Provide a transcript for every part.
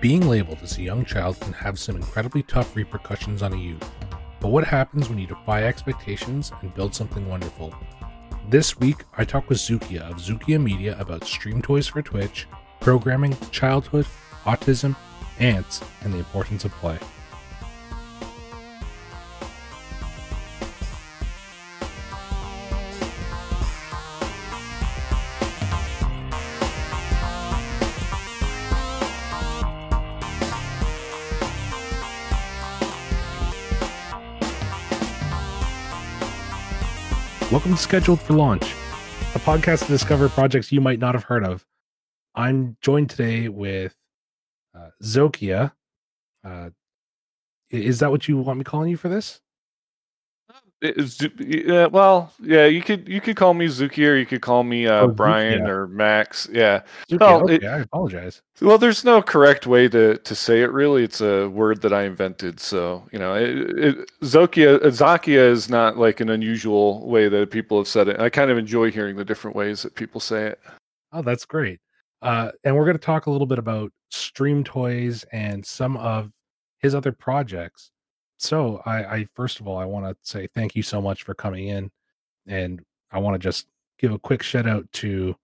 Being labeled as a young child can have some incredibly tough repercussions on a youth. But what happens when you defy expectations and build something wonderful? This week, I talk with Zukia of Zukia Media about stream toys for Twitch, programming, childhood, autism, ants, and the importance of play. To Scheduled for Launch, a podcast to discover projects you might not have heard of. I'm joined today with uh, Zokia. Uh, is that what you want me calling you for this? Yeah, well, yeah, you could you could call me Zuki or you could call me uh, Oh, Brian Zukia. or Max. Yeah. Zukia, Well, okay, it- I apologize. Well, there's no correct way to, to say it. Really, it's a word that I invented. So you know, it, it, Zokia Zakia is not like an unusual way that people have said it. I kind of enjoy hearing the different ways that people say it. Oh, that's great. Uh, and we're going to talk a little bit about Stream Toys and some of his other projects. So, I, I first of all, I want to say thank you so much for coming in, and I want to just give a quick shout out to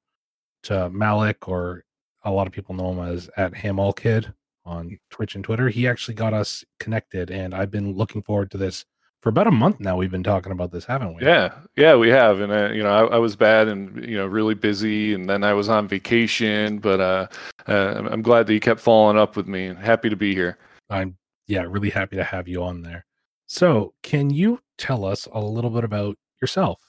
to Malik, or a lot of people know him as at Hamal Kid on Twitch and Twitter. He actually got us connected, and I've been looking forward to this for about a month now. We've been talking about this, haven't we? Yeah, yeah, we have, and uh, you know, I, I was bad and you know really busy, and then I was on vacation. But uh, uh, I'm- I'm glad that you kept following up with me, and happy to be here. I'm yeah, really happy to have you on there. So, can you tell us a little bit about yourself?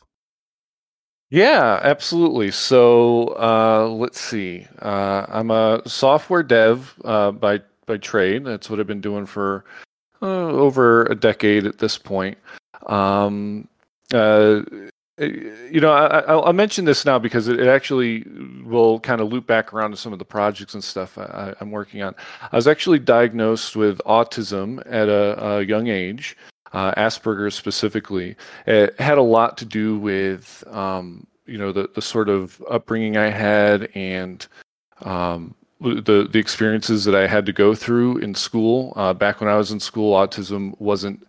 Yeah, absolutely. So uh, let's see. Uh, I'm a software dev uh, by by trade. That's what I've been doing for uh, over a decade at this point. Um, uh, you know, I, I'll, I'll mention this now because it, actually will kind of loop back around to some of the projects and stuff I, I'm working on. I was actually diagnosed with autism at a, a young age, uh, Asperger's specifically it had a lot to do with um, you know the the sort of upbringing I had and um, the the experiences that I had to go through in school. Uh, back when I was in school, autism wasn't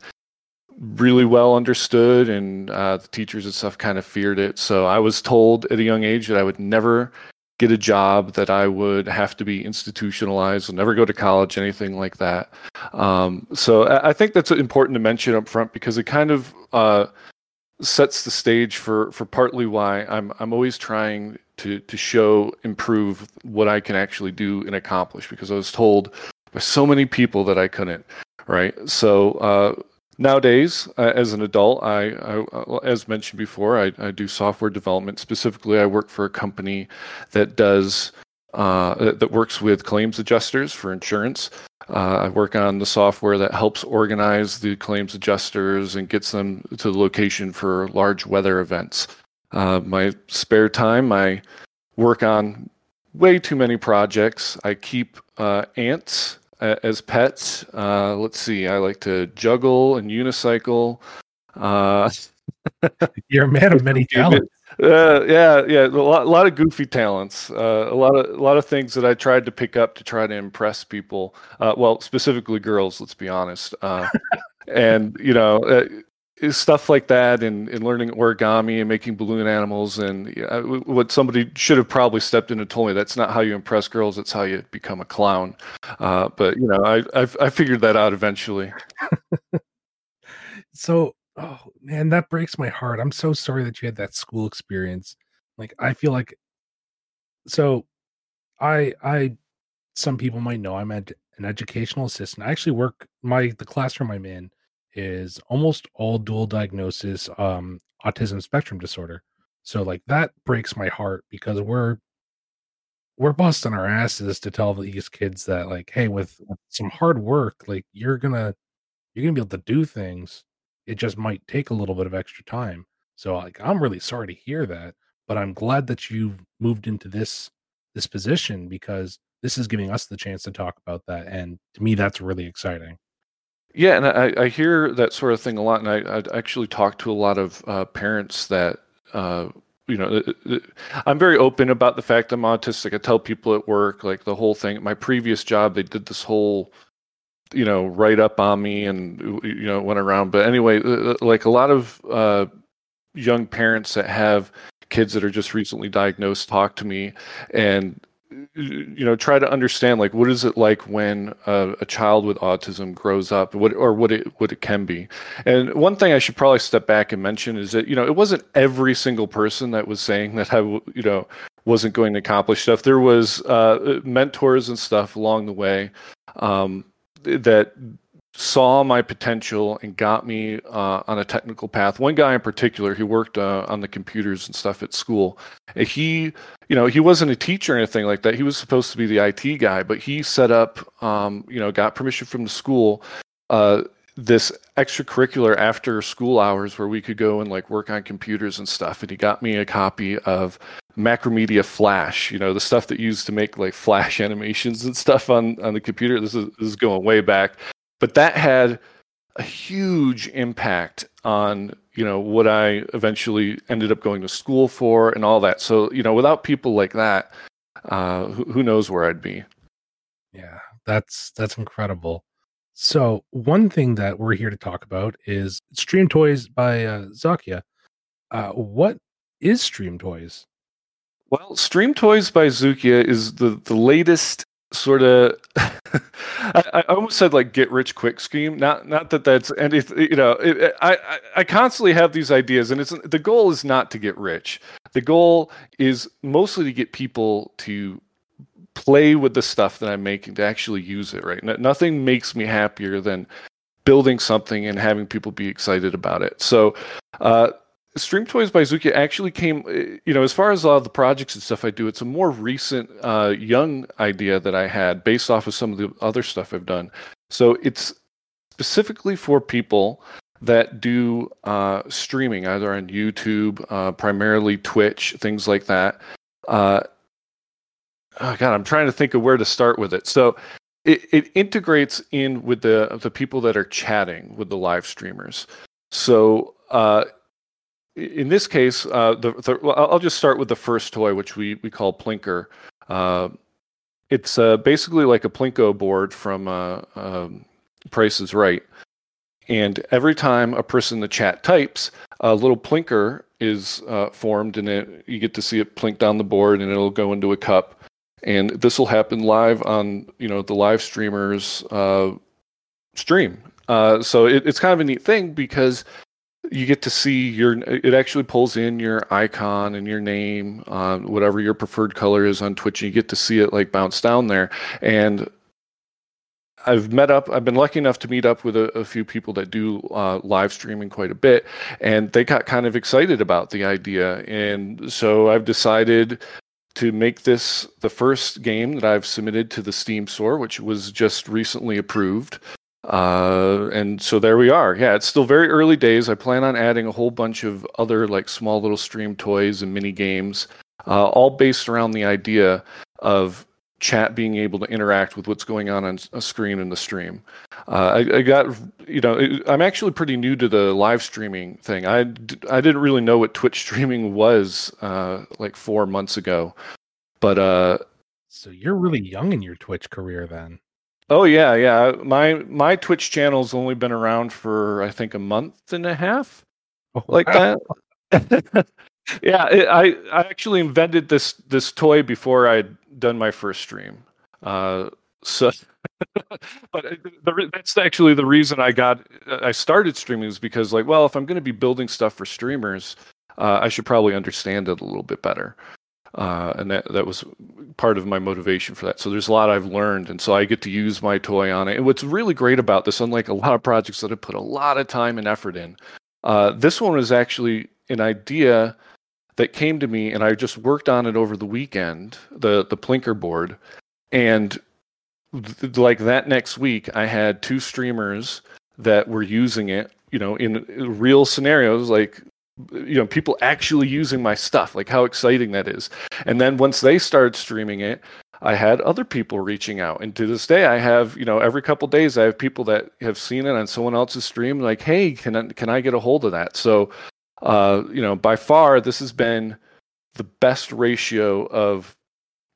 really well understood, and uh, the teachers and stuff kind of feared it. So I was told at a young age that I would never get a job, that I would have to be institutionalized, never go to college, anything like that. Um, so I, think that's important to mention up front because it kind of uh, sets the stage for for partly why I'm I'm always trying to to show improve what I can actually do and accomplish because I was told by so many people that I couldn't. Right. So uh, nowadays, uh, as an adult, I, I as mentioned before, I, I do software development. Specifically, I work for a company that does uh, that works with claims adjusters for insurance. Uh, I work on the software that helps organize the claims adjusters and gets them to the location for large weather events. Uh, my spare time, I work on way too many projects. I keep uh, ants as pets. Uh, let's see, I like to juggle and unicycle. Uh, You're a man of many talents. uh, yeah, yeah, a lot, a lot of goofy talents. Uh, a lot of, a lot of things that I tried to pick up to try to impress people. Uh, well, specifically girls. Let's be honest. Uh, and you know, uh, stuff like that, and, and learning origami and making balloon animals, and uh, what somebody should have probably stepped in and told me. That's not how you impress girls. That's how you become a clown. Uh, but you know, I, I I figured that out eventually. So, oh man, that breaks my heart. I'm so sorry that you had that school experience. Like, I feel like so. I I some people might know I'm an educational assistant. I actually work my the classroom I'm in is almost all dual diagnosis um autism spectrum disorder. So like that breaks my heart because we're we're busting our asses to tell these kids that like hey with, with some hard work like you're gonna you're gonna be able to do things. It just might take a little bit of extra time. So like i'm really sorry to hear that but i'm glad that you've moved into this this position because this is giving us the chance to talk about that and to me that's really exciting Yeah, and I, I hear that sort of thing a lot, and I, I actually talk to a lot of uh, parents that uh, you know, I'm very open about the fact I'm autistic. I tell people at work, like the whole thing. My previous job, they did this whole, you know, write up on me and you know went around. But anyway, like a lot of uh, young parents that have kids that are just recently diagnosed talk to me and you know try to understand like what is it like when a, child with autism grows up what or what it what it can be. And one thing i should probably step back and mention is that you know it wasn't every single person that was saying that i you know wasn't going to accomplish stuff. There was uh, mentors and stuff along the way um, that saw my potential and got me uh, on a technical path. One guy in particular, he worked uh, on the computers and stuff at school. And he, you know, he wasn't a teacher or anything like that. He was supposed to be the IT guy, but he set up, um, you know, got permission from the school. Uh, this extracurricular after school hours where we could go and like work on computers and stuff and he got me a copy of macromedia flash you know the stuff that used to make like flash animations and stuff on on the computer this is, this is going way back but that had a huge impact on you know what I eventually ended up going to school for and all that. So you know, without people like that, uh, who, who knows where I'd be. Yeah, that's that's incredible. So one thing that we're here to talk about is Stream Toys by uh, Zakia. Uh, what is Stream Toys? Well, Stream Toys by Zukia is the the latest sort of I, I, almost said like get rich quick scheme. Not not that that's it, you know it, I, I constantly have these ideas and it's the goal is not to get rich. The goal is mostly to get people to play with the stuff that i'm making to actually use it right? Nothing makes me happier than building something and having people be excited about it. So uh, Stream Toys by Zukia actually came, uh, you know, as far as a lot of the projects and stuff I do, it's a more recent, uh, young idea that I had based off of some of the other stuff I've done. So it's specifically for people that do uh, streaming, either on YouTube, uh, primarily Twitch, things like that. Uh, oh God, I'm trying to think of where to start with it. So it, it integrates in with the the people that are chatting with the live streamers. So uh, in this case, uh, the, the I'll just start with the first toy, which we we call Plinker. Uh, it's uh, basically like a Plinko board from uh, um, Price is Right, and every time a person in the chat types, a little Plinker is uh, formed, and it you get to see it plink down the board, and it'll go into a cup. And this will happen live on you know the live streamers uh, stream. so it, it's kind of a neat thing because you get to see your it actually pulls in your icon and your name on whatever your preferred color is on twitch and you get to see it like bounce down there and I've met up. I've been lucky enough to meet up with a, a few people that do uh, live streaming quite a bit, and they got kind of excited about the idea. And so I've decided to make this the first game that I've submitted to the Steam store, which was just recently approved. Uh, and so there we are. Yeah, it's still very early days. I plan on adding a whole bunch of other like small little stream toys and mini games, uh, all based around the idea of chat being able to interact with what's going on on a screen in the stream. Uh, I, I, got, you know, I'm actually pretty new to the live streaming thing. I, I didn't really know what Twitch streaming was uh, like four months ago, but uh, so you're really young in your Twitch career then. Oh yeah, yeah. My my Twitch channel's only been around for I think a month and a half, oh, like wow. that. yeah, it, I I actually invented this this toy before I'd done my first stream. Uh, so, but the, that's actually the reason I got I started streaming is because like, well, if I'm going to be building stuff for streamers, uh, I should probably understand it a little bit better uh, and that that was part of my motivation for that. So there's a lot I've learned, and so I get to use my toy on it. And what's really great about this, unlike a lot of projects that I put a lot of time and effort in, uh, this one was actually an idea that came to me, and I just worked on it over the weekend, the the Plinker board, and th- like that next week, I had two streamers that were using it you know in real scenarios like you know people actually using my stuff like how exciting that is. And then once they started streaming it i had other people reaching out. And to this day i have you know every couple days i have people that have seen it on someone else's stream like hey can I, can I get a hold of that? So uh, you know by far this has been the best ratio of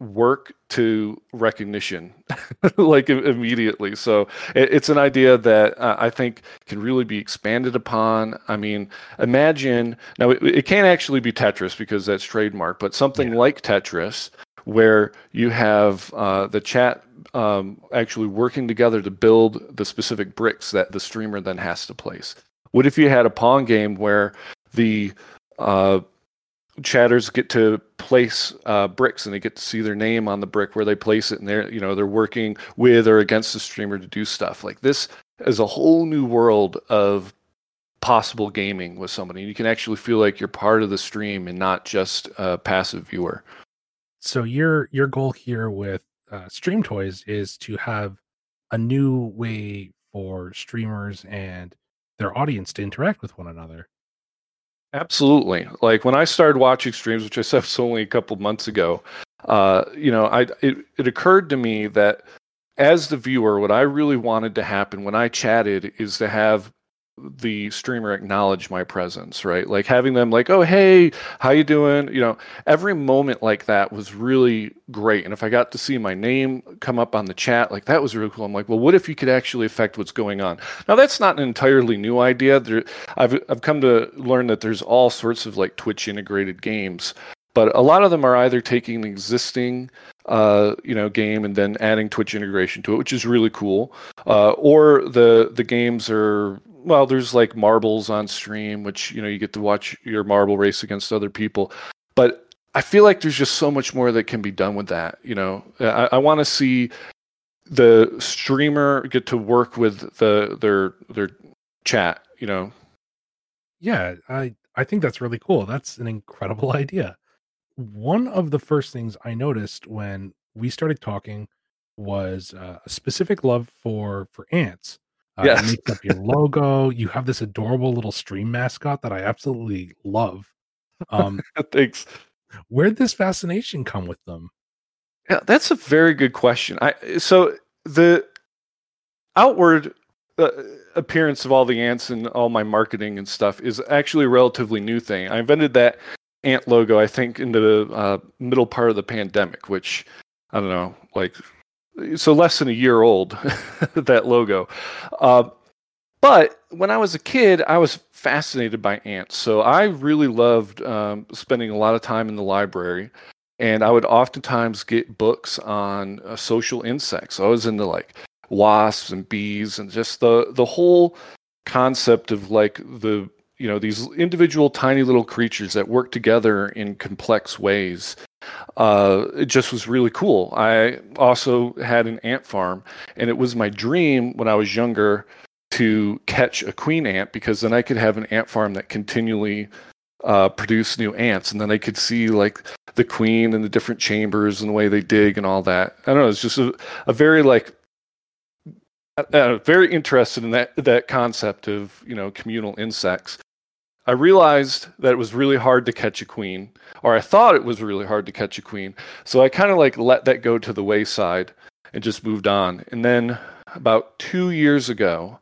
work to recognition like immediately. So it, it's an idea that uh, i think can really be expanded upon. I mean imagine now it, it can't actually be tetris because that's trademark but something yeah. like tetris where you have uh, the chat um, actually working together to build the specific bricks that the streamer then has to place. What if you had a pong game where the uh, chatters get to place uh, bricks and they get to see their name on the brick where they place it and they're you know they're working with or against the streamer to do stuff. Like this is a whole new world of possible gaming with somebody. You can actually feel like you're part of the stream and not just a passive viewer. So your your goal here with uh, stream toys is to have a new way for streamers and their audience to interact with one another Absolutely. Like when I started watching streams, which I said was only a couple months ago, uh, you know, I it, it occurred to me that as the viewer, what I really wanted to happen when I chatted is to have the streamer acknowledge my presence right? Like having them like oh hey how you doing? You know every moment like that was really great. And if i got to see my name come up on the chat like that was really cool. I'm like well what if you could actually affect what's going on? Now that's not an entirely new idea. There i've i've come to learn that there's all sorts of like twitch integrated games but a lot of them are either taking an existing uh, you know game and then adding Twitch integration to it, which is really cool. Uh, or the the games are well, there's like marbles on stream, which you know you get to watch your marble race against other people. But I feel like there's just so much more that can be done with that. You know, I, I want to see the streamer get to work with the their their chat. You know. Yeah, I I think that's really cool. That's an incredible idea. One of the first things I noticed when we started talking was uh, a specific love for for ants uh, yes. makes up your logo. You have this adorable little stream mascot that I absolutely love. Um, Thanks. Where'd this fascination come with them? Yeah, that's a very good question. I so the outward uh, appearance of all the ants and all my marketing and stuff is actually a relatively new thing. I invented that ant logo, I think, in the uh, middle part of the pandemic, which I don't know, like so less than a year old that logo. Uh, but when i was a kid i was fascinated by ants. So i really loved um, spending a lot of time in the library and i would oftentimes get books on uh, social insects. I was into like wasps and bees and just the the whole concept of like the you know these individual tiny little creatures that work together in complex ways uh, it just was really cool. I also had an ant farm, and it was my dream when I was younger to catch a queen ant because then I could have an ant farm that continually uh, produce new ants, and then I could see like the queen and the different chambers and the way they dig and all that. I don't know. It's just a, a very like uh, very interested in that that concept of you know communal insects. I realized that it was really hard to catch a queen, or I thought it was really hard to catch a queen. So I kind of like let that go to the wayside and just moved on. And then about two years ago,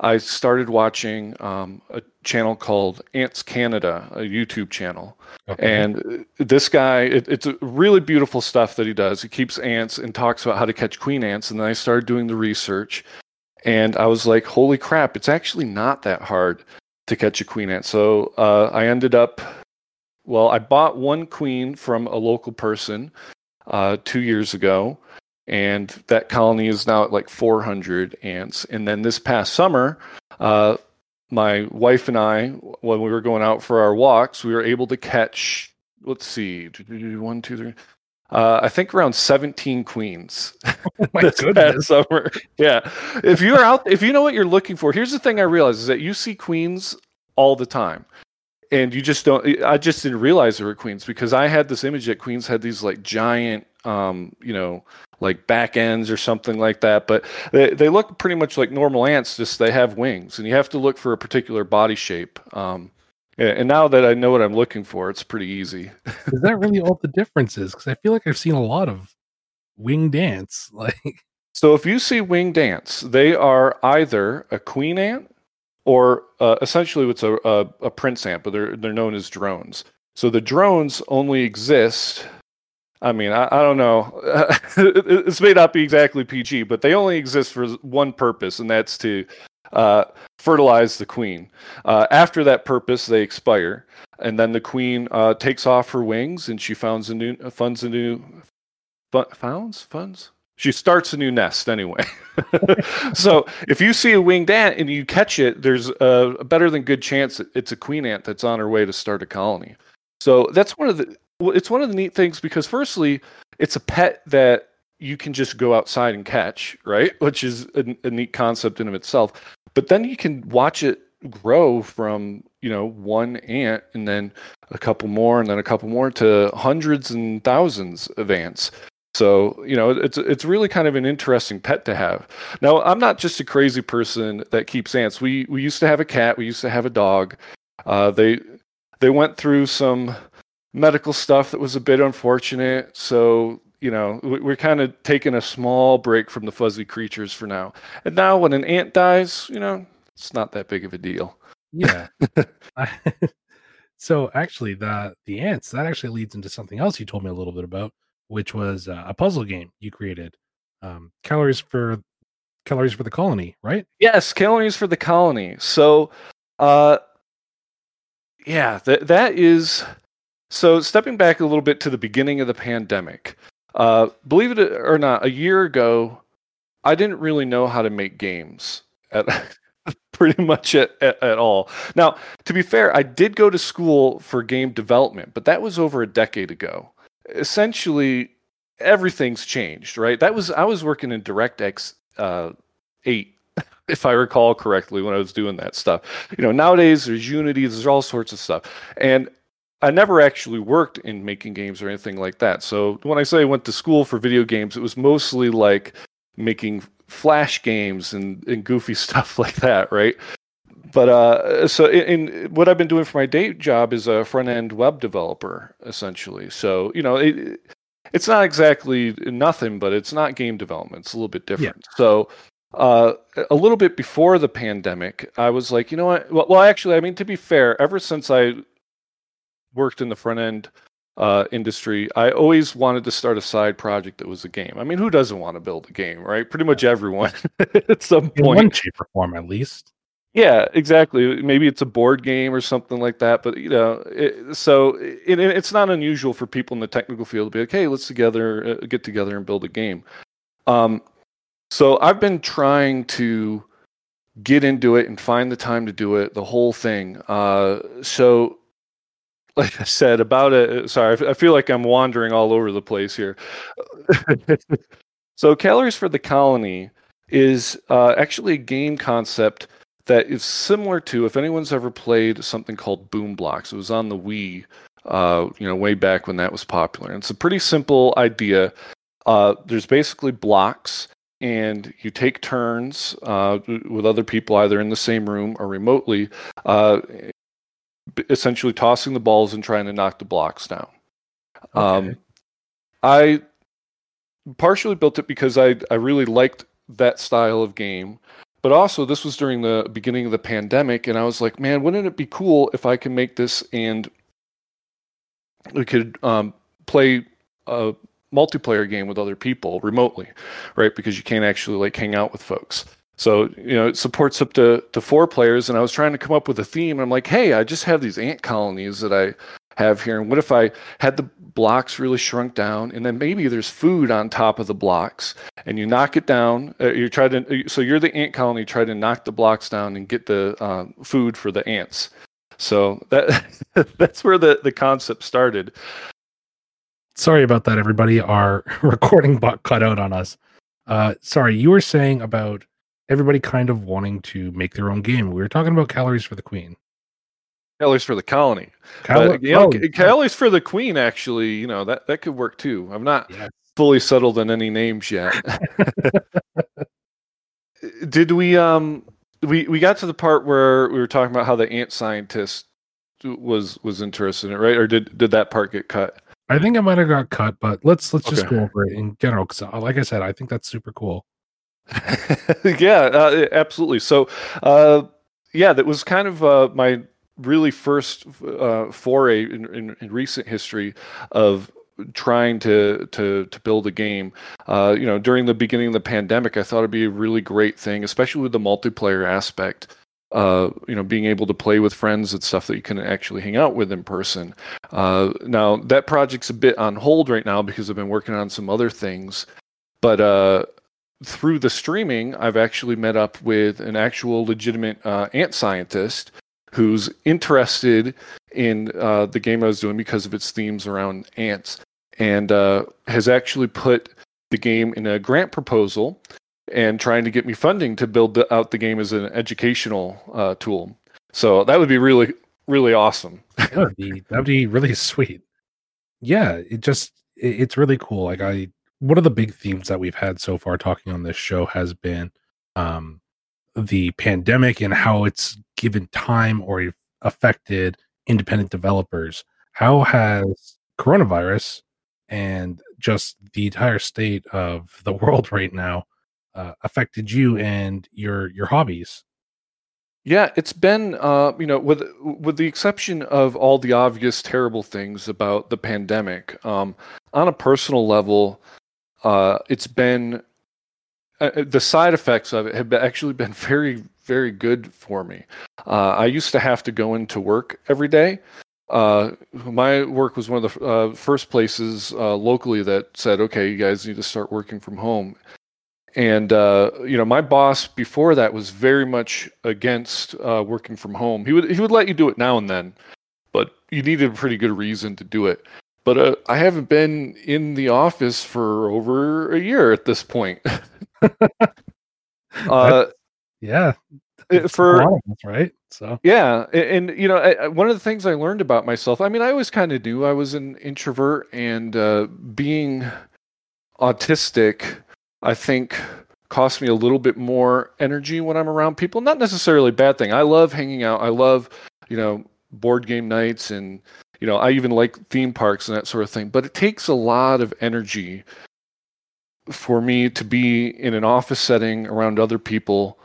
I started watching um, a channel called Ants Canada, a YouTube channel. Okay. And this guy, it, it's really beautiful stuff that he does. He keeps ants and talks about how to catch queen ants. And then I started doing the research. And I was like, holy crap, it's actually not that hard to catch a queen ant. So uh, I ended up, well, I bought one queen from a local person uh, two years ago, and that colony is now at like 400 ants. And then this past summer, uh, my wife and I, when we were going out for our walks, we were able to catch, let's see, one, two, three. Uh, I think around 17 queens oh my this goodness. summer. Yeah. If you're out, if you know what you're looking for, here's the thing I realized is that you see queens all the time. And you just don't, I just didn't realize there were queens because I had this image that queens had these like giant, um, you know, like back ends or something like that. But they, they look pretty much like normal ants, just they have wings and you have to look for a particular body shape. Um, yeah, and now that I know what I'm looking for, it's pretty easy. is that really all the difference is? Because I feel like I've seen a lot of wing dance. Like, so if you see wing dance, they are either a queen ant or uh, essentially it's a, a, a prince ant, but they're they're known as drones. So the drones only exist. I mean, I, I don't know. this may not be exactly PG, but they only exist for one purpose, and that's to uh, fertilize the queen. Uh, after that purpose, they expire, and then the queen uh, takes off her wings, and she founds a new funds a new founds funds she starts a new nest anyway. so if you see a winged ant and you catch it, there's a, a, better than good chance it's a queen ant that's on her way to start a colony. So that's one of the it's one of the neat things because firstly, it's a pet that you can just go outside and catch, right? Which is a, a neat concept in of itself. But then you can watch it grow from you know one ant and then a couple more and then a couple more to hundreds and thousands of ants so you know, it's it's really kind of an interesting pet to have. Now, I'm not just a crazy person that keeps ants. We we used to have a cat. We used to have a dog. Uh, they they went through some medical stuff that was a bit unfortunate. So you know, we're kind of taking a small break from the fuzzy creatures for now. And now, when an ant dies, you know, it's not that big of a deal. Yeah. so actually, the the ants that actually leads into something else you told me a little bit about which was uh, a puzzle game you created. Um, calories for calories for the colony, right? Yes, calories for the colony. So, uh, yeah, that that is. So stepping back a little bit to the beginning of the pandemic, uh, believe it or not, a year ago, I didn't really know how to make games at pretty much at, at, at, all. Now, to be fair, I did go to school for game development, but that was over a decade ago essentially everything's changed, right? That was I was working in DirectX uh, eight, if I recall correctly, when I was doing that stuff. You know, nowadays there's Unity, there's all sorts of stuff, and I never actually worked in making games or anything like that. So when I say I went to school for video games, it was mostly like making flash games and, and goofy stuff like that, right? but uh, so in, in, what I've been doing for my day job is a front end web developer essentially. So you know, it, it's not exactly nothing, but it's not game development. It's a little bit different. Yeah. So uh, a little bit before the pandemic, I was like, you know what? Well, well, actually, I mean, to be fair, ever since I worked in the front end uh, industry, I always wanted to start a side project that was a game. I mean, who doesn't want to build a game, right? Pretty much everyone at some point, in one shape or form, at least. Yeah, exactly. Maybe it's a board game or something like that. But you know, it, so it, it's not unusual for people in the technical field to be like, "Hey, let's together uh, get together and build a game." Um, so I've been trying to get into it and find the time to do it, the whole thing. Uh, so, like I said about it, sorry, I feel like I'm wandering all over the place here. so, calories for the colony is uh, actually a game concept that is similar to if anyone's ever played something called Boom Blox. It was on the Wii, uh, you know, way back when that was popular. And it's a pretty simple idea. Uh, there's basically blocks, and you take turns uh, with other people, either in the same room or remotely, uh, essentially tossing the balls and trying to knock the blocks down. Okay. Um, I partially built it because I I really liked that style of game. But also, this was during the beginning of the pandemic, and I was like, man, wouldn't it be cool if I can make this and we could um, play a multiplayer game with other people remotely, right? Because you can't actually like hang out with folks. So you know, it supports up to to four players, and I was trying to come up with a theme. I'm like, hey, I just have these ant colonies that I have here, and what if I had the blocks really shrunk down, and then maybe there's food on top of the blocks, and you knock it down. Uh, you try to, uh, so you're the ant colony, try to knock the blocks down and get the uh, food for the ants. So that that's where the the concept started. Sorry about that, everybody. Our recording bot cut out on us. Uh, sorry, you were saying about everybody kind of wanting to make their own game. We were talking about calories for the queen. Calories for the colony. Cal- but, you know, oh, calories for the queen. Actually, you know that that could work too. I'm not yes. fully settled on any names yet. Did we? Um, we we got to the part where we were talking about how the ant scientist was was interested in it, right? Or did did that part get cut? I think it might have got cut, but let's let's just okay. go over it in general. Because, uh, like I said, I think that's super cool. yeah, uh, absolutely. So, uh, yeah, that was kind of uh, my really first uh, foray in, in, in, recent history of trying to to to build a game. Uh, you know, during the beginning of the pandemic, I thought it'd be a really great thing, especially with the multiplayer aspect. Uh, you know, being able to play with friends and stuff that you can actually hang out with in person. Uh, now that project's a bit on hold right now because I've been working on some other things, but uh, through the streaming, I've actually met up with an actual legitimate uh, ant scientist who's interested in uh, the game I was doing because of its themes around ants, and uh, has actually put the game in a grant proposal and trying to get me funding to build out the game as an educational uh, tool. So that would be really, really awesome. that would be that would be really sweet. Yeah, it just it, it's really cool. Like I, one of the big themes that we've had so far talking on this show has been um, the pandemic and how it's given time or affected independent developers. How has coronavirus and just the entire state of the world right now uh, affected you and your your hobbies? Yeah, it's been uh, you know with with the exception of all the obvious terrible things about the pandemic. Um, on a personal level, uh, it's been uh, uh, the side effects of it have actually been very very good for me. Uh, I used to have to go into work every day. Uh, my work was one of the uh, first places uh, locally that said, "Okay, you guys need to start working from home." And you know, my boss before that was very much against working from home. He would he would let you do it now and then, but you needed a pretty good reason to do it but uh, I haven't been in the office for over a year at this point. uh, yeah, for right. So yeah, and, and you know, I, one of the things I learned about myself. I mean, I always kind of knew I was an introvert, and uh, being autistic, I think cost me a little bit more energy when I'm around people. Not necessarily a bad thing. I love hanging out. I love, you know, board game nights and you know, I even like theme parks and that sort of thing, but it takes a lot of energy for me to be in an office setting around other people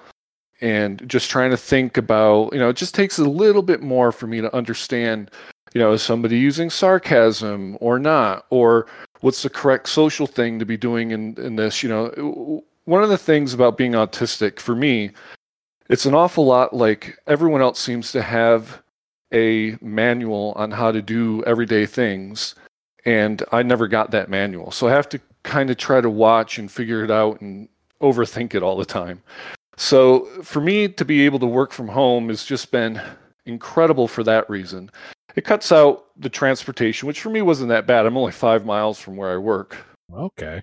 and just trying to think about, you know, it just takes a little bit more for me to understand, you know, is somebody using sarcasm or not, or what's the correct social thing to be doing in, in this, you know. One of the things about being autistic for me, it's an awful lot like everyone else seems to have a manual on how to do everyday things and I never got that manual. So I have to kind of try to watch and figure it out and overthink it all the time. So for me to be able to work from home has just been incredible for that reason. It cuts out the transportation, which for me wasn't that bad. I'm only five miles from where I work. Okay.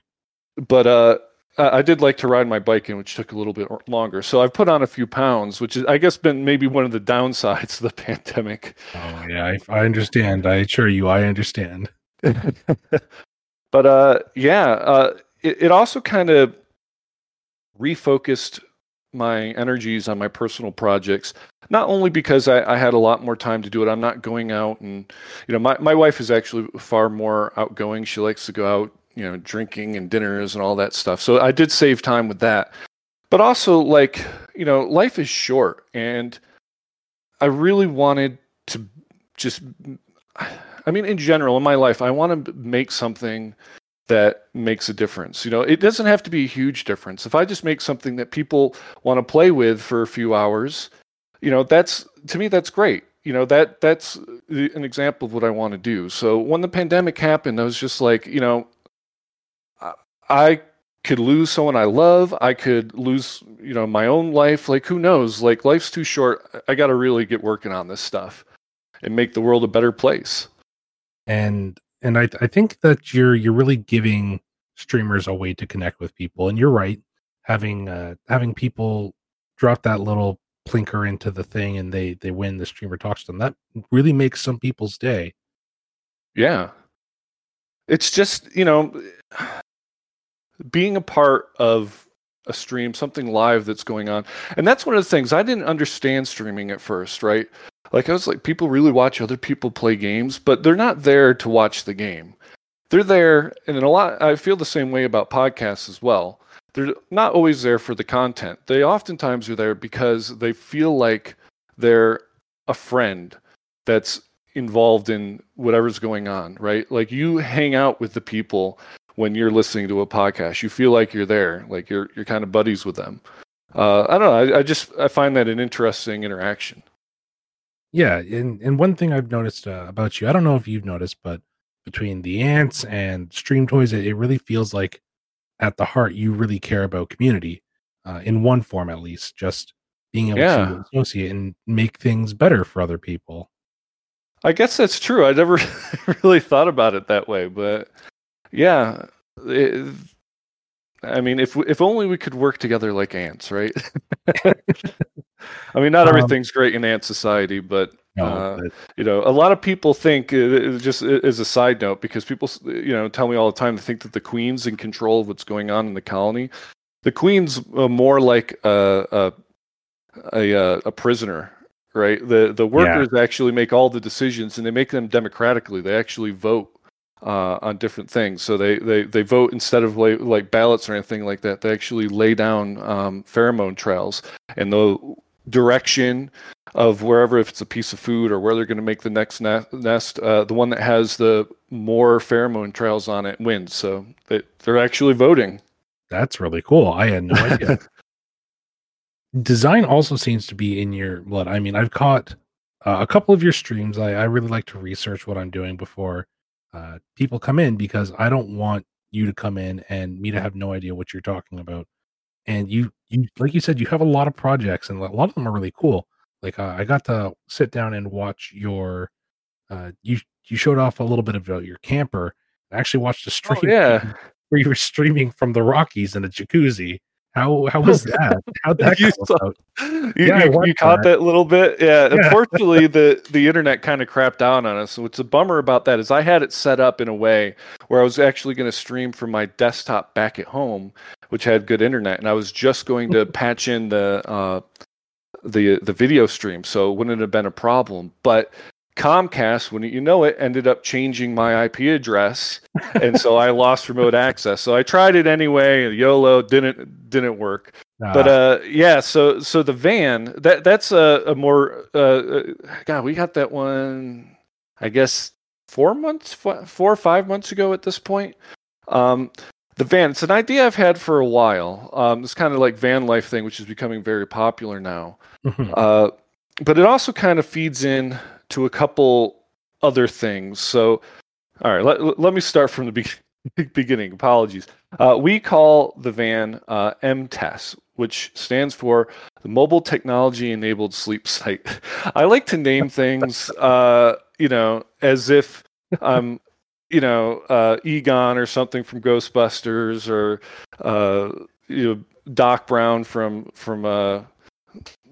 But uh, uh, I did like to ride my bike in, which took a little bit longer. So I've put on a few pounds, which is, I guess, been maybe one of the downsides of the pandemic. Oh yeah, I, I understand. I assure you, I understand. but uh, yeah, uh, it, it also kind of refocused my energies on my personal projects. Not only because I, I, had a lot more time to do it. I'm not going out and, you know, my, my wife is actually far more outgoing. She likes to go out you know drinking and dinners and all that stuff. So i did save time with that. But also like you know life is short and i really wanted to just i mean in general in my life i want to make something that makes a difference. You know it doesn't have to be a huge difference. If i just make something that people want to play with for a few hours you know that's to me that's great. You know that that's an example of what i want to do. So when the pandemic happened i was just like you know I could lose someone I love. I could lose, you know, my own life. Like, who knows? Like, life's too short. I got to really get working on this stuff and make the world a better place. And and I I think that you're you're really giving streamers a way to connect with people. And you're right, having uh having people drop that little plinker into the thing and they they win the streamer talks to them that really makes some people's day yeah it's just you know being a part of a stream, something live that's going on. And that's one of the things I didn't understand streaming at first, right? Like I was like, people really watch other people play games, but they're not there to watch the game. They're there, and in a lot, I feel the same way about podcasts as well. They're not always there for the content. They oftentimes are there because they feel like they're a friend that's involved in whatever's going on, right? Like you hang out with the people when you're listening to a podcast. You feel like you're there, like you're you're kind of buddies with them. Uh, I don't know. I, I just I find that an interesting interaction. Yeah, and and one thing I've noticed uh, about you, I don't know if you've noticed, but between the ants and Stream Toys, it, it really feels like at the heart you really care about community uh, in one form at least. Just being able Yeah. to associate and make things better for other people. I guess that's true. I never really thought about it that way, but yeah. it- I mean, if if only we could work together like ants, right? I mean, not Um, everything's great in ant society, but No, Uh, you know, a lot of people think, uh, just as a side note, because people, you know, tell me all the time they think that the queen's in control of what's going on in the colony. The queen's uh, more like a a a, uh, a prisoner, right? The the workers actually make all the decisions, and they make them democratically. They actually vote uh, on different things. So they, they, they vote instead of like, like ballots or anything like that. They actually lay down um, pheromone trails and the direction of wherever if it's a piece of food or where they're going to make the next ne- nest. Uh, the one that has the more pheromone trails on it wins. So they, they're actually voting. That's really cool. I had no idea. Design also seems to be in your blood. I mean, I've caught uh, a couple of your streams. I, I really like to research what I'm doing before uh, people come in because I don't want you to come in and me to have no idea what you're talking about. And you, you, like you said, you have a lot of projects, and a lot of them are really cool. Like uh, I got to sit down and watch your. Uh, you you showed off a little bit about your camper. I actually watched a stream Oh, yeah. where you were streaming from the Rockies in a jacuzzi. How how was that? How'd that You saw-? You, Yeah, you, you caught that. that little bit, yeah. Yeah. Unfortunately, the the internet kind of crapped down on us. So what's a bummer about that is I had it set up in a way where I was actually going to stream from my desktop back at home, which had good internet, and I was just going to patch in the uh, the the video stream, so it wouldn't have been a problem. But Comcast, when you know it, ended up changing my IP address, and so I lost remote access. So I tried it anyway. YOLO didn't didn't work but Ah, uh yeah so so the van that that's a, a more uh uh, god we got that one i guess four months fo- four or five months ago at this point um the van it's an idea i've had for a while um this kind of like van life thing which is becoming very popular now mhm. uh, but it also kind of feeds in to a couple other things. So, all right, let, let me start from the be- beginning. Apologies. Uh, we call the van uh, MTES, which stands for the Mobile Technology Enabled Sleep Site. I like to name things, uh, you know, as if I'm, you know, uh, Egon or something from Ghostbusters or, uh, you know, Doc Brown from from uh,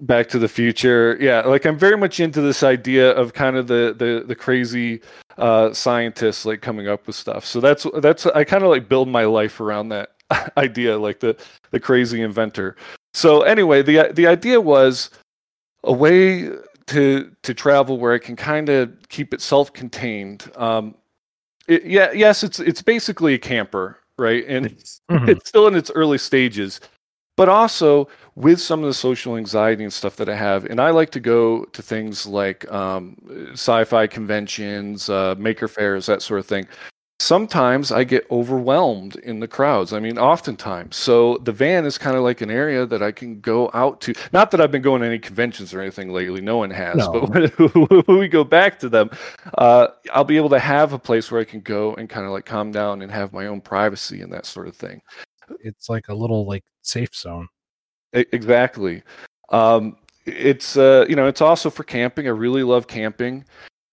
Back to the Future. Yeah, like I'm very much into this idea of kind of the the the crazy uh, scientists like coming up with stuff. So that's that's I kind of like build my life around that idea, like the the crazy inventor. So anyway, the the idea was a way to to travel where I can kind of keep it self-contained. Um, it, yeah, yes, it's it's basically a camper, right? And it's Mhm. it's still in its early stages but also with some of the social anxiety and stuff that I have. And I like to go to things like um, sci-fi conventions, uh, maker fairs, that sort of thing. Sometimes I get overwhelmed in the crowds. I mean, oftentimes. So the van is kind of like an area that I can go out to. Not that I've been going to any conventions or anything lately. No one has. No. But when, when we go back to them, uh, I'll be able to have a place where I can go and kind of like calm down and have my own privacy and that sort of thing. It's like a little like safe zone. Exactly. Um, it's uh, you know it's also for camping. I really love camping,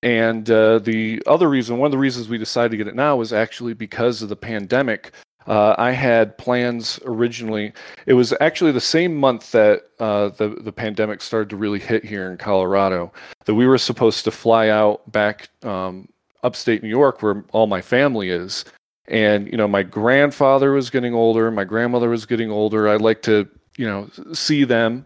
and uh, the other reason, one of the reasons we decided to get it now was actually because of the pandemic. Uh, I had plans originally. It was actually the same month that uh, the the pandemic started to really hit here in Colorado. That we were supposed to fly out back um, upstate New York, where all my family is. And you know, my grandfather was getting older. My grandmother was getting older. I'd like to you know see them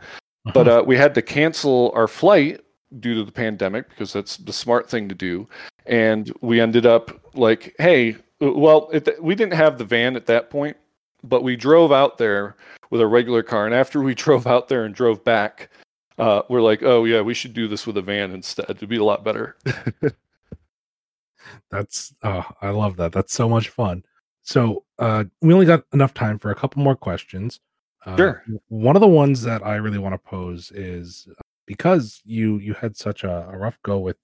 but uh, we had to cancel our flight due to the pandemic because that's the smart thing to do and we ended up like hey well it, we didn't have the van at that point but we drove out there with a regular car and after we drove out there and drove back uh, we're like, oh yeah, we should do this with a van instead. It'd be a lot better. That's oh, I love that. That's so much fun. So uh, we only got enough time for a couple more questions. Uh, Sure. One of the ones that I really want to pose is uh, because you you had such a, a rough go with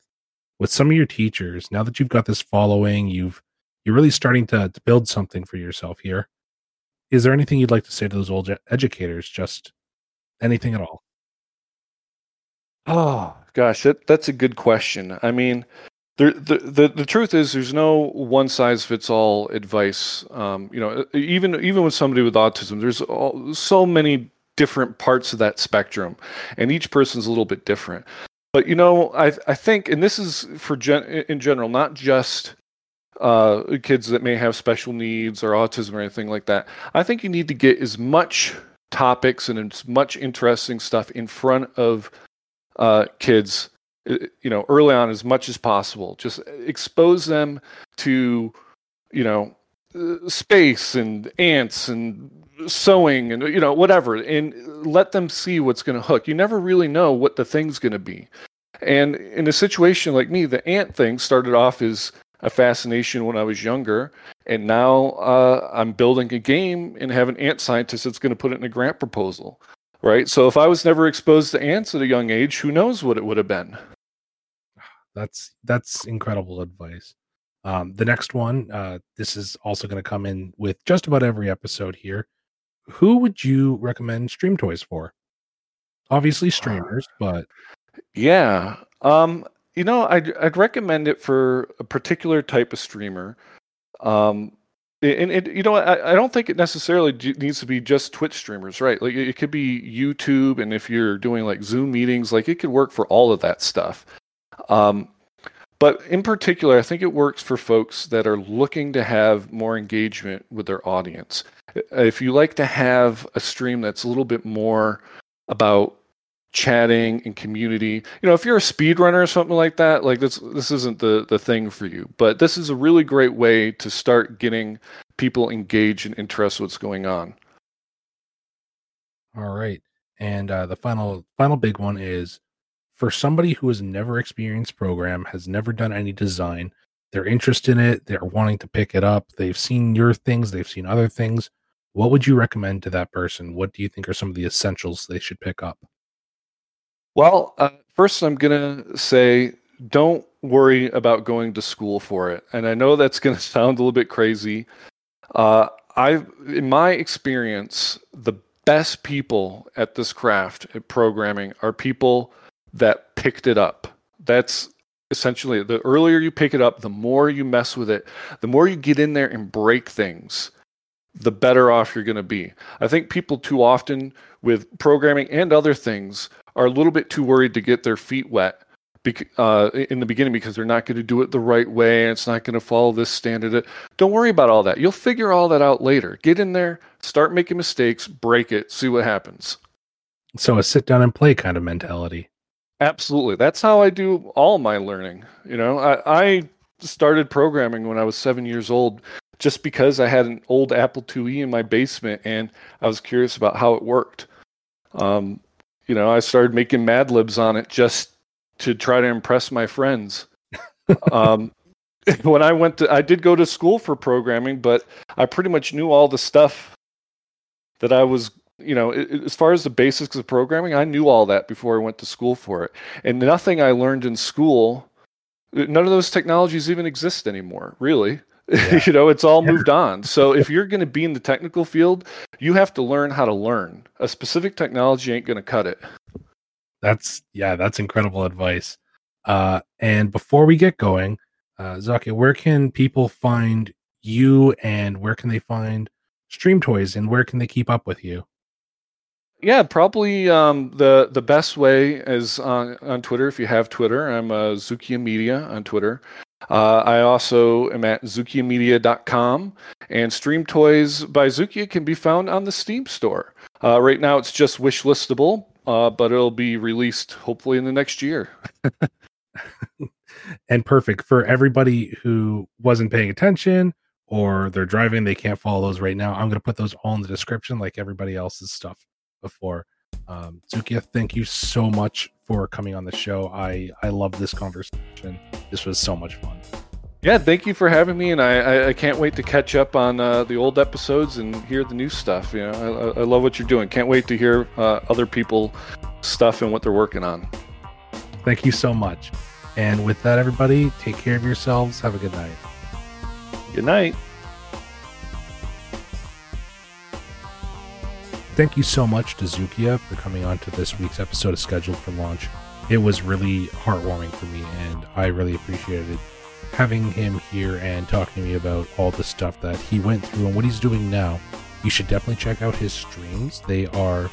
with some of your teachers. Now that you've got this following, you've you're really starting to, to build something for yourself here. Is there anything you'd like to say to those old educators? Just anything at all? Oh gosh, that that's a good question. I mean, the the the truth is, there's no one size fits all advice. Um, you know, even even with somebody with autism, there's all, so many different parts of that spectrum, and each person's a little bit different. But you know, I I think, and this is for gen, in general, not just uh, kids that may have special needs or autism or anything like that. I think you need to get as much topics and as much interesting stuff in front of uh, kids, you know, early on as much as possible. Just expose them to, you know, uh, space and ants and sewing and you know whatever, and let them see what's going to hook. You never really know what the thing's going to be. And in a situation like me, the ant thing started off as a fascination when I was younger, and now uh, I'm building a game and have an ant scientist that's going to put it in a grant proposal right? So if I was never exposed to ants at a young age, who knows what it would have been? That's that's incredible advice. Um, the next one, uh, this is also going to come in with just about every episode here. Who would you recommend Stream Toys for? Obviously, streamers, but Yeah. Um, you know, I'd I'd recommend it for a particular type of streamer. Um, and it, you know, I, I don't think it necessarily needs to be just Twitch streamers, right? Like it could be YouTube, and if you're doing like Zoom meetings, like it could work for all of that stuff. Um, but in particular, I think it works for folks that are looking to have more engagement with their audience. If you like to have a stream that's a little bit more about chatting and community, you know, if you're a speedrunner or something like that, like this this isn't the the thing for you. But this is a really great way to start getting people engaged and interested in what's going on. all right. And uh, the final final big one is for somebody who has never experienced program, has never done any design, they're interested in it, they're wanting to pick it up, they've seen your things, they've seen other things. What would you recommend to that person? What do you think are some of the essentials they should pick up? Well, uh, first, I'm going to say don't worry about going to school for it. And I know that's going to sound a little bit crazy. Uh, I've, in my experience, the best people at this craft at programming are people that picked it up. That's essentially the earlier you pick it up, the more you mess with it, the more you get in there and break things, the better off you're going to be. I think people too often with programming and other things are a little bit too worried to get their feet wet uh, in the beginning because they're not going to do it the right way and it's not going to follow this standard. Don't worry about all that. You'll figure all that out later. Get in there, start making mistakes, break it, see what happens. So a sit down and play kind of mentality. Absolutely. That's how I do all my learning. You know, I, I started programming when I was seven years old just because I had an old Apple IIe in my basement and I was curious about how it worked. Um, you know, I started making Mad Libs on it just to try to impress my friends. um, when I went to, I did go to school for programming, but I pretty much knew all the stuff that I was, you know, as far as the basics of programming, I knew all that before I went to school for it. And nothing I learned in school, none of those technologies even exist anymore, really. Yeah. you know, it's all Yeah. moved on. So if you're going to be in the technical field, you have to learn how to learn. A specific technology ain't going to cut it. That's yeah, that's incredible advice. Uh, and before we get going, uh, Zaki, where can people find you, and where can they find Stream Toys, and where can they keep up with you? Yeah, probably um, the the best way is on, on Twitter. If you have Twitter, I'm uh, Zukia Media on Twitter. Uh, I also am at zukiamedia.com, and Stream Toys by Zukia can be found on the Steam store. Uh, right now, it's just wish listable, uh, but it'll be released hopefully in the next year. And perfect for everybody who wasn't paying attention or they're driving, they can't follow those right now. I'm going to put those all in the description, like everybody else's stuff before. Um, Zukia, thank you so much for coming on the show. I I love this conversation. This was so much fun. Yeah, thank you for having me, and I, I, I can't wait to catch up on uh, the old episodes and hear the new stuff. You know, I, I love what you're doing. Can't wait to hear uh, other people stuff and what they're working on. Thank you so much. And with that, everybody, take care of yourselves. Have a good night. Good night. Thank you so much to Zukia for coming on to this week's episode of Scheduled for Launch. It was really heartwarming for me, and I really appreciated having him here and talking to me about all the stuff that he went through and what he's doing now, you should definitely check out his streams. They are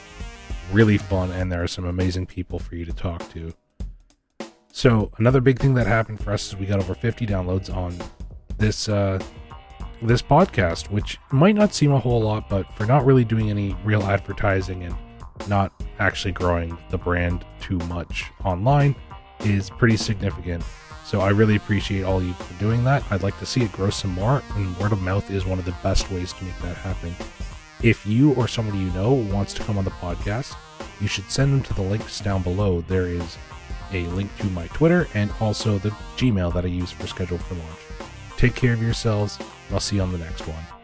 really fun and there are some amazing people for you to talk to. So, another big thing that happened for us is we got over 50 downloads on this uh this podcast, which might not seem a whole lot, but for not really doing any real advertising and not actually growing the brand too much online is pretty significant. So I really appreciate all you for doing that. I'd like to see it grow some more, and word of mouth is one of the best ways to make that happen. If you or somebody you know wants to come on the podcast, you should send them to the links down below. There is a link to my Twitter and also the Gmail that I use for schedule for launch. Take care of yourselves, I'll see you on the next one.